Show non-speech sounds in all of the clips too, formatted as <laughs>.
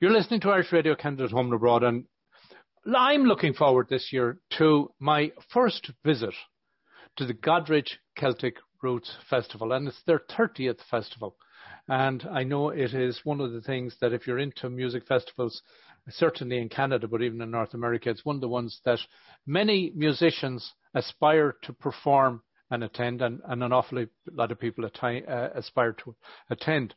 You're listening to Irish Radio Canada Home and Abroad, and I'm looking forward this year to my first visit to the Goderich Celtic Roots Festival, and it's their 30th festival. And I know it is one of the things that if you're into music festivals, certainly in Canada, but even in North America, it's one of the ones that many musicians aspire to perform and attend, and, and an awful lot of people atti- uh, aspire to attend.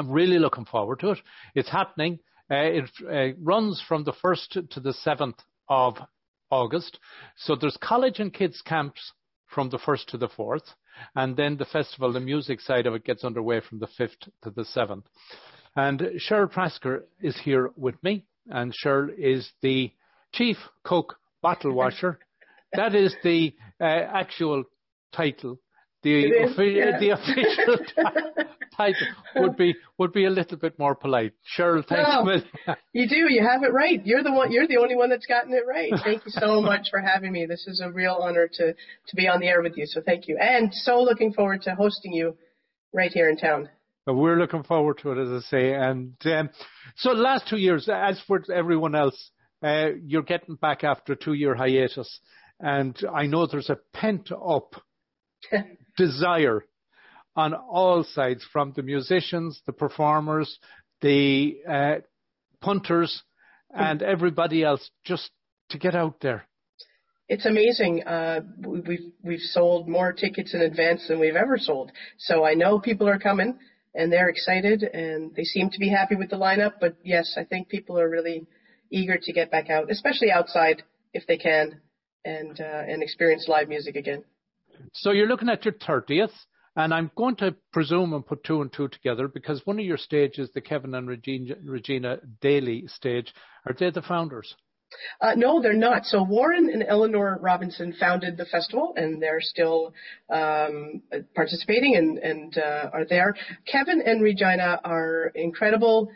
I'm really looking forward to it. It's happening. Uh, it uh, runs from the 1st to the 7th of August. So there's college and kids camps from the 1st to the 4th. And then the festival, the music side of it gets underway from the 5th to the 7th. And Cheryl Prashker is here with me. And Cheryl is the chief cook bottle washer. that is the uh, actual title the, offi- yeah. the official <laughs> title would be would be a little bit more polite. Cheryl, thanks. No, <laughs> you do. You have it right. You're the one. You're the only one that's gotten it right. Thank you so much for having me. This is a real honor to to be on the air with you. So thank you, and so looking forward to hosting you right here in town. We're looking forward to it, as I say. And um, so, last two years, as for everyone else, uh, you're getting back after a two-year hiatus, and I know there's a pent-up <laughs> desire on all sides, from the musicians, the performers, the uh, punters, and everybody else, just to get out there. It's amazing. Uh, we've we've sold more tickets in advance than we've ever sold. So I know people are coming and they're excited and they seem to be happy with the lineup. But yes, I think people are really eager to get back out, especially outside if they can, and uh, and experience live music again. So you're looking at your 30th, and I'm going to presume and put two and two together because one of your stages, the Kevin and Regina, Regina Daly stage, are they the founders? Uh, no, they're not. So Warren and Eleanor Robinson founded the festival, and they're still um, participating and, and uh, are there. Kevin and Regina are incredible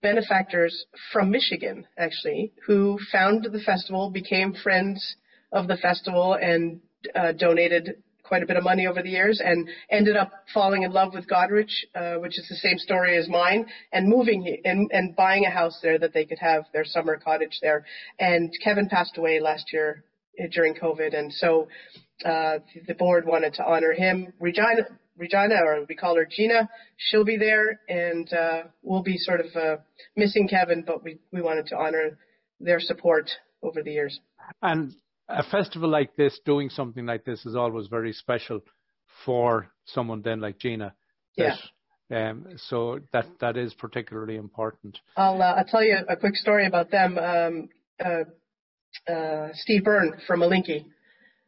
benefactors from Michigan, actually, who founded the festival, became friends of the festival, and uh, donated quite a bit of money over the years and ended up falling in love with Goderich, uh, which is the same story as mine, and moving and, and buying a house there that they could have their summer cottage there. And Kevin passed away last year uh, during COVID, and so uh, the board wanted to honor him. Regina, Regina, or we call her Gina, she'll be there, and uh, we'll be sort of uh, missing Kevin, but we we wanted to honor their support over the years. And a festival like this, doing something like this, is always very special for someone then like Gina. That, yeah. Um, so that that is particularly important. I'll uh, I'll tell you a quick story about them. Um, uh, uh, Steve Byrne from Malinky.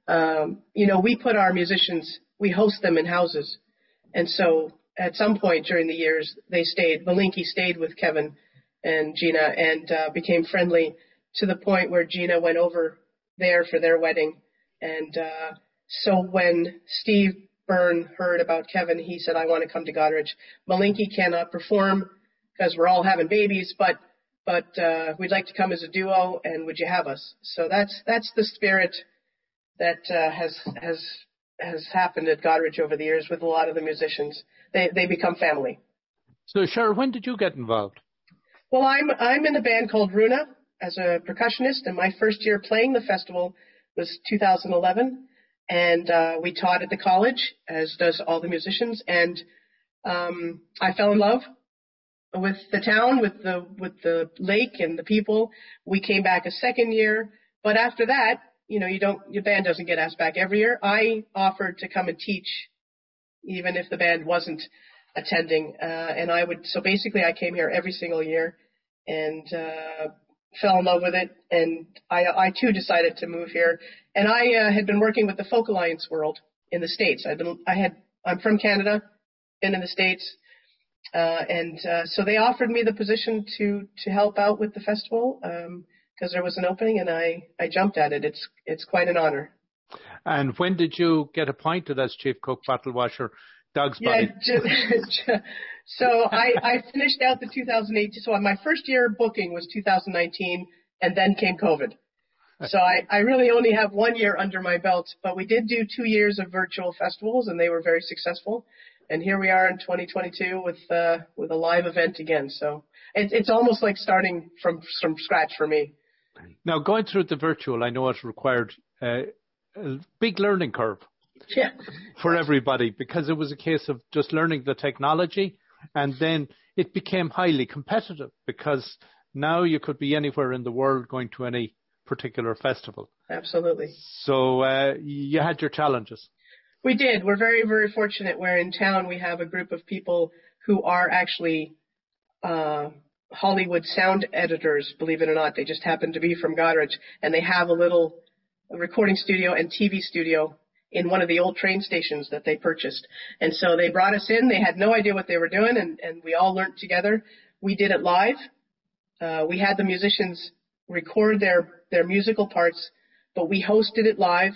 Um, you know, we put our musicians, we host them in houses, and so at some point during the years they stayed. Malinky stayed with Kevin and Gina and uh, became friendly to the point where Gina went over there for their wedding. And uh, so when Steve Byrne heard about Kevin, he said, I want to come to Goderich. Malinky cannot perform because we're all having babies, but but uh, we'd like to come as a duo, and would you have us? So that's that's the spirit that uh, has has has happened at Goderich over the years with a lot of the musicians. They they become family. So, Cheryl, when did you get involved? Well, I'm I'm in a band called Runa, as a percussionist, and my first year playing the festival was 2011. And uh, we taught at the college, as does all the musicians, and um, I fell in love with the town, with the with the lake and the people. We came back a second year, but after that, you know, you don't your band doesn't get asked back every year. I offered to come and teach, even if the band wasn't attending, uh, and I would. So basically, I came here every single year, and uh, fell in love with it, and I, I too decided to move here. And I uh, had been working with the Folk Alliance World in the States. I've been, I had, I'm from Canada, been in the States, uh, and uh, so they offered me the position to to help out with the festival because um, there was an opening, and I I jumped at it. It's it's quite an honor. And when did you get appointed as chief cook bottle washer? Doug's yeah, just, <laughs> so I, I finished out the 2008. So my first year booking was 2019, and then came COVID. So I, I really only have one year under my belt, but we did do two years of virtual festivals, and they were very successful. and here we are in 2022 with uh, with a live event again. So it's it's almost like starting from from scratch for me. Now, going through the virtual, I know it required uh, a big learning curve. Yeah. For everybody, because it was a case of just learning the technology, and then it became highly competitive because now you could be anywhere in the world going to any particular festival. Absolutely. So uh, you had your challenges. We did. We're very, very fortunate. Where in town we have a group of people who are actually uh, Hollywood sound editors. Believe it or not, they just happen to be from Goderich, and they have a little recording studio and TV studio in one of the old train stations that they purchased. And so they brought us in. They had no idea what they were doing, and, and we all learned together. We did it live. Uh, we had the musicians record their their musical parts, but we hosted it live,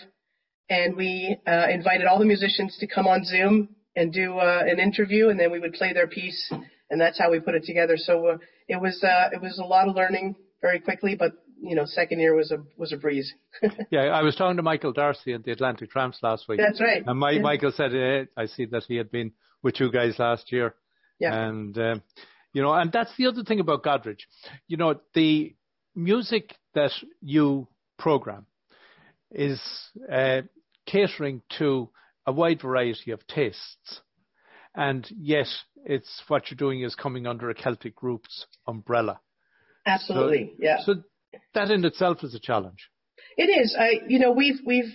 and we uh, invited all the musicians to come on Zoom and do uh, an interview, and then we would play their piece, and that's how we put it together. So uh, it was uh, it was a lot of learning very quickly, but you know, second year was a was a breeze. <laughs> yeah, I was talking to Michael Darcy at the Atlantic Tramps last week. That's right. And my, yeah. Michael said, I see that he had been with you guys last year. Yeah. And um, you know, and that's the other thing about Goderich. You know, the music that you program is uh, catering to a wide variety of tastes. And yet, it's what you're doing is coming under a Celtic Roots umbrella. Absolutely, so, yeah. So that in itself is a challenge. It is. I, you know, we've we've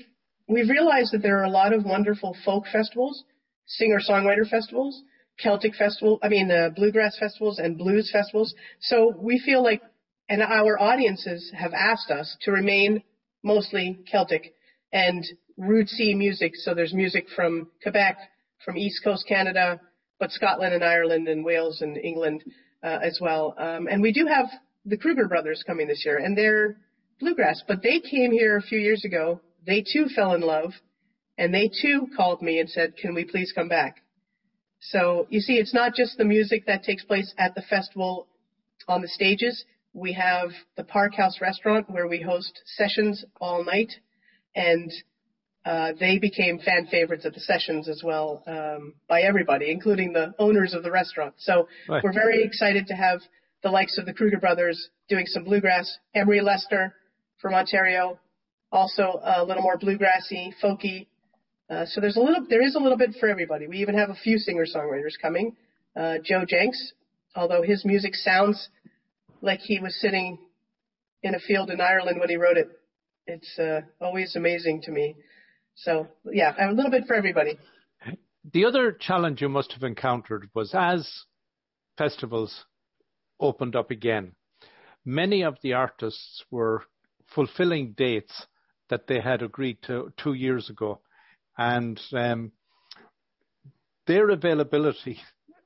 we've realized that there are a lot of wonderful folk festivals, singer songwriter festivals, Celtic festival. I mean, uh, bluegrass festivals and blues festivals. So we feel like, and our audiences have asked us to remain mostly Celtic and rootsy music. So there's music from Quebec, from East Coast Canada, but Scotland and Ireland and Wales and England uh, as well. Um, and we do have the Kruger brothers coming this year, and they're bluegrass, but they came here a few years ago. They too fell in love, and they too called me and said, "Can we please come back?" So you see, it's not just the music that takes place at the festival on the stages. We have the Park House restaurant where we host sessions all night, and uh, they became fan favorites at the sessions as well um, by everybody, including the owners of the restaurant. So right. we're very excited to have the likes of the Kruger brothers doing some bluegrass. Emery Lester from Ontario, also a little more bluegrassy, folky. Uh, so there's a little, there is a little bit for everybody. We even have a few singer-songwriters coming. Uh, Joe Jencks, although his music sounds like he was sitting in a field in Ireland when he wrote it, it's uh, always amazing to me. So yeah, a little bit for everybody. The other challenge you must have encountered was as festivals opened up again, many of the artists were fulfilling dates that they had agreed to two years ago. And um, their availability,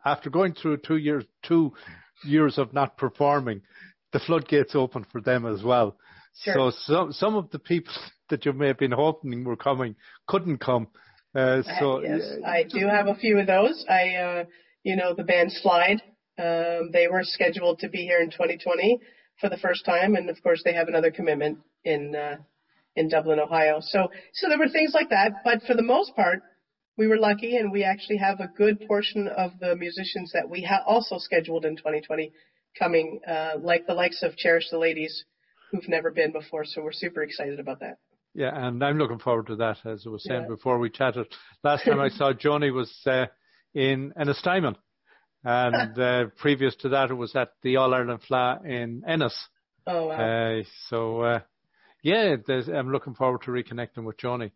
after going through two years, two years of not performing, the floodgates opened for them as well. Sure. So some some of the people <laughs> that you may have been hoping were coming couldn't come. Uh, so yes, I do have a few of those. I, uh, you know, the band Slide um, they were scheduled to be here in 2020 for the first time, and of course they have another commitment in uh, in Dublin, Ohio. So so there were things like that, but for the most part, we were lucky, and we actually have a good portion of the musicians that we ha- also scheduled in 2020 coming, uh, like the likes of Cherish the Ladies, who've never been before. So we're super excited about that. Yeah, and I'm looking forward to that. As I was saying Yeah. before we chatted, last time I <laughs> saw Joanie was uh, in Ennistimon, and <laughs> uh, previous to that it was at the All Ireland Fleadh in Ennis. Oh wow. Uh, so uh, yeah, there's, I'm looking forward to reconnecting with Joanie.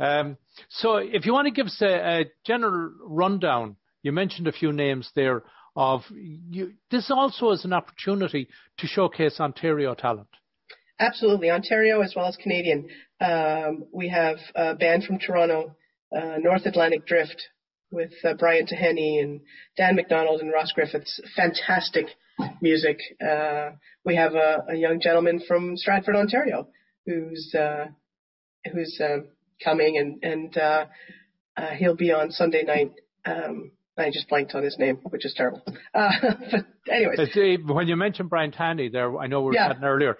Um, so if you want to give us a, a general rundown, you mentioned a few names there of you, this also is an opportunity to showcase Ontario talent. Absolutely, Ontario as well as Canadian. Um, we have a band from Toronto, uh, North Atlantic Drift, with uh, Brian Taheny and Dan McDonald and Ross Griffiths. Fantastic music. Uh, we have a, a young gentleman from Stratford, Ontario, who's uh, who's uh, coming, and and uh, uh, he'll be on Sunday night. Um, I just blanked on his name, which is terrible. Uh, <laughs> but anyways, uh, when you mentioned Brian Taheny there, I know we were Yeah. chatting earlier.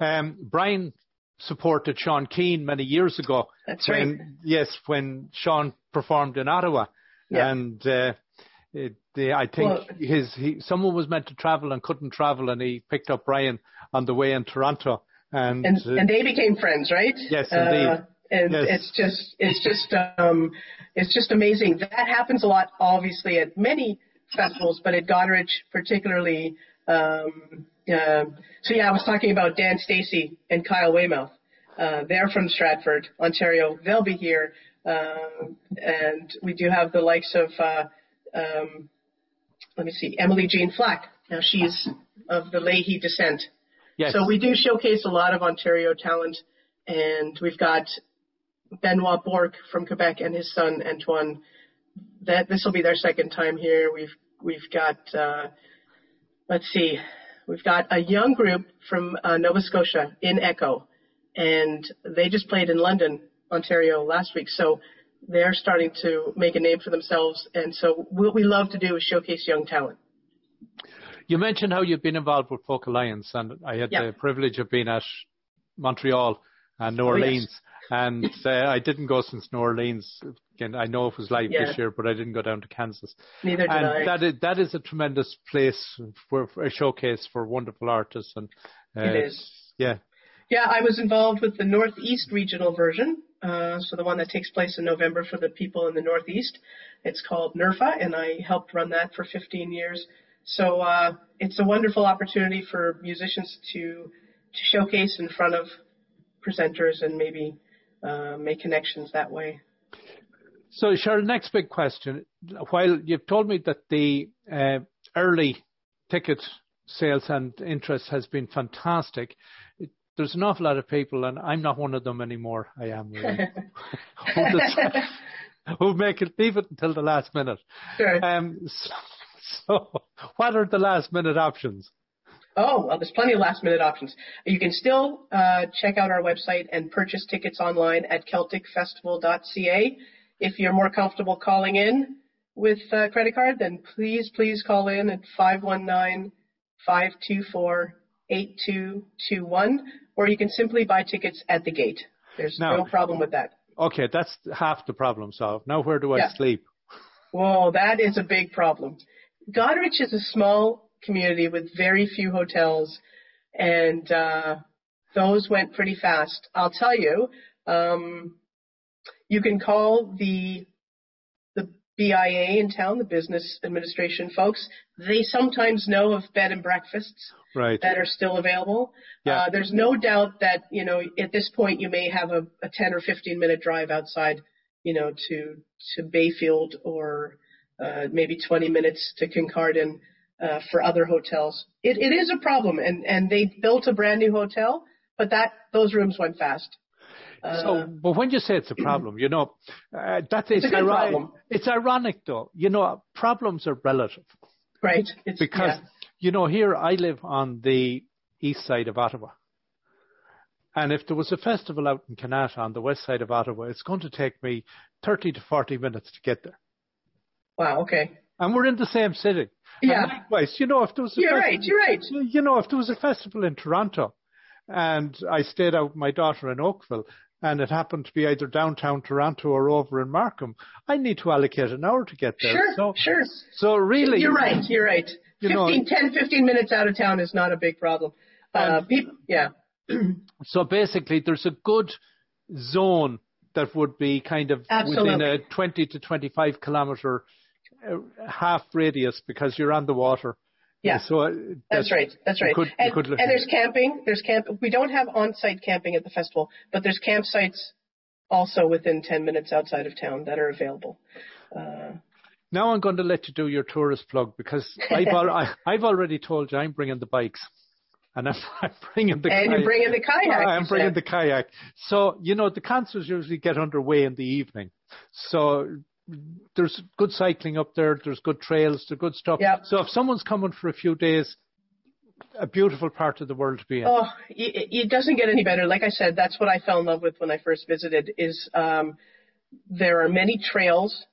Um, Brian supported Sean Keane many years ago. that's when, right. Yes, when Sean performed in Ottawa. Yeah. and uh, it, the, I think well, his he someone was meant to travel and couldn't travel, and he picked up Brian on the way in Toronto, and and, uh, and they became friends, right? Yes, indeed. Uh, and yes. it's just it's just um it's just amazing. That happens a lot, obviously, at many festivals, but at Goderich particularly. Um, uh, so yeah, I was talking about Dan Stacy and Kyle Weymouth. Uh, they're from Stratford, Ontario. They'll be here, uh, and we do have the likes of uh, um, let me see, Emily Jean Flack. Now she's of the Leahy descent. Yes. So we do showcase a lot of Ontario talent, and we've got Benoit Bourque from Quebec and his son Antoine. That this will be their second time here. We've we've got uh, let's see, we've got a young group from uh, Nova Scotia Inn Echo, and they just played in London, Ontario last week. So they're starting to make a name for themselves. And so what we love to do is showcase young talent. You mentioned how you've been involved with Folk Alliance, and I had yeah. the privilege of being at Montreal and New Orleans. Oh, yes. And <laughs> uh, I didn't go since New Orleans. Again, I know it was live yeah. this year, but I didn't go down to Kansas. Neither did and I. That is, that is a tremendous place for, for a showcase for wonderful artists. And uh, it is. Yeah. Yeah, I was involved with the Northeast regional version, uh, so the one that takes place in November for the people in the Northeast. It's called NERFA, and I helped run that for 15 years. So uh, it's a wonderful opportunity for musicians to to showcase in front of presenters and maybe uh, make connections that way. So, Cheryl, next big question. While you've told me that the uh, early ticket sales and interest has been fantastic, there's an awful lot of people, and I'm not one of them anymore. I am <laughs> really, <laughs> who make it leave it until the last minute. Sure. Um, so, so, what are the last minute options? Oh, well, there's plenty of last minute options. You can still uh, check out our website and purchase tickets online at celticfestival.ca. If you're more comfortable calling in with a credit card, then please, please call in at 519 524 8221 or you can simply buy tickets at the gate. There's now, no problem with that. Okay, that's half the problem solved. Now where do I yeah. sleep? Well, that is a big problem. Goderich is a small community with very few hotels, and uh, those went pretty fast. I'll tell you, um, you can call the BIA in town, the business administration folks. They sometimes know of bed and breakfasts right. that are still available. Yeah. Uh, there's no doubt that, you know, at this point you may have a, a 10 or 15 minute drive outside, you know, to, to Bayfield or, uh, maybe 20 minutes to Kincardine, uh, for other hotels. It, it is a problem and, and they built a brand new hotel, but that, those rooms went fast. Uh, so, but when you say it's a problem, you know, uh, that is it's ironic. Problem. It's ironic though. You know, problems are relative. Right. It's, because yeah. You know, here I live on the east side of Ottawa. And if there was a festival out in Kanata on the west side of Ottawa, it's going to take me 30 to 40 minutes to get there. Wow, okay. And we're in the same city. Yeah. And likewise, you know, if there was a you're festival, right, you're right. You know, if there was a festival in Toronto and I stayed out with my daughter in Oakville and it happened to be either downtown Toronto or over in Markham, I need to allocate an hour to get there. Sure, so, sure. So really, you're right. You're right. You 15, know, 10, 15 minutes out of town is not a big problem. Uh, people, yeah. <clears throat> so basically, there's a good zone that would be kind of Absolutely. within a 20 to 25 kilometer uh, half radius because you're on the water. Yeah. So uh, that's right. That's right. Could, and, and there's camping. There's camp. We don't have on-site camping at the festival, but there's campsites also within 10 minutes outside of town that are available. Uh, now I'm going to let you do your tourist plug because I've, al- I, have already told you I'm bringing the bikes. And I'm, <laughs> I'm bringing the and kayak. you're bringing the kayak. I'm bringing the kayak. So, you know, the concerts usually get underway in the evening. So there's good cycling up there. There's good trails. There's good stuff. Yep. So if someone's coming for a few days, a beautiful part of the world to be in. Oh, it, it doesn't get any better. Like I said, that's what I fell in love with when I first visited. Is um, there are many trails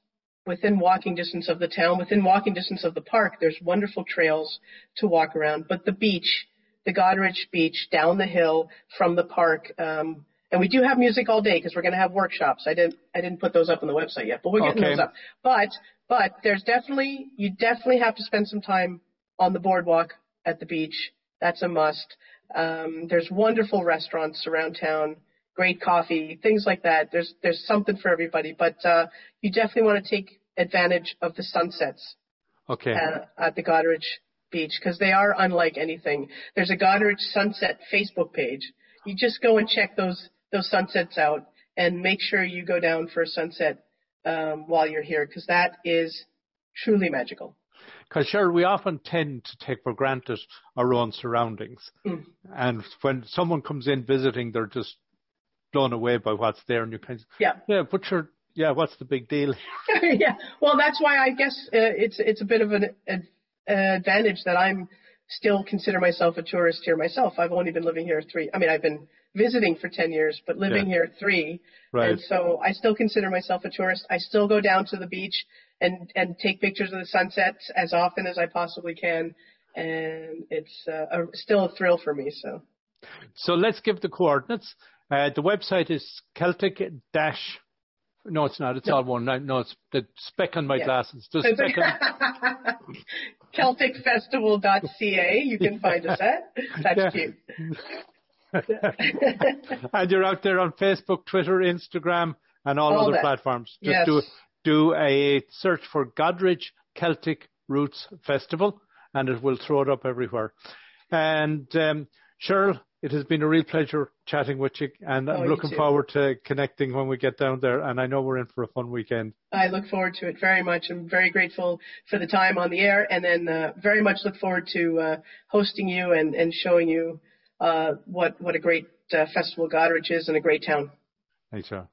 within walking distance of the town, within walking distance of the park. There's wonderful trails to walk around, but the beach, the Goderich Beach, down the hill from the park. Um, and we do have music all day because we're going to have workshops. I didn't I didn't put those up on the website yet, but we're getting okay. those up. But But there's definitely you definitely have to spend some time on the boardwalk at the beach. That's a must. Um, there's wonderful restaurants around town, great coffee, things like that. There's there's something for everybody, but uh, you definitely want to take advantage of the sunsets. Okay. Uh, at the Goderich Beach because they are unlike anything. There's a Goderich Sunset Facebook page. You just go and check those those sunsets out and make sure you go down for a sunset um, while you're here because that is truly magical. Because sure, we often tend to take for granted our own surroundings, mm. and when someone comes in visiting, they're just blown away by what's there, and you kind of yeah, yeah, but sure, yeah, what's the big deal? <laughs> <laughs> yeah, well, that's why I guess uh, it's it's a bit of an, an advantage that I'm still consider myself a tourist here myself. I've only been living here three. I mean, I've been visiting for 10 years, but living yeah. here three. Right. And so I still consider myself a tourist. I still go down to the beach and, and take pictures of the sunsets as often as I possibly can. And it's uh, a, still a thrill for me. So. So let's give the coordinates. Uh, the website is Celtic dash. No, it's not. It's no. all one. No, it's the speck on my yeah. glasses. The <laughs> speck on... <laughs> CelticFestival.ca. You can find us at. That's <laughs> yeah. cute. <laughs> and you're out there on Facebook, Twitter, Instagram, and all, all other that. platforms. Just yes. do do a search for Goderich Celtic Roots Festival, and it will throw it up everywhere. And um, Cheryl, it has been a real pleasure chatting with you, and oh, I'm looking forward to connecting when we get down there. And I know we're in for a fun weekend. I look forward to it very much. I'm very grateful for the time on the air, and then uh, very much look forward to uh, hosting you and, and showing you what what a great uh, festival Goderich is and a great town. Thanks, sir.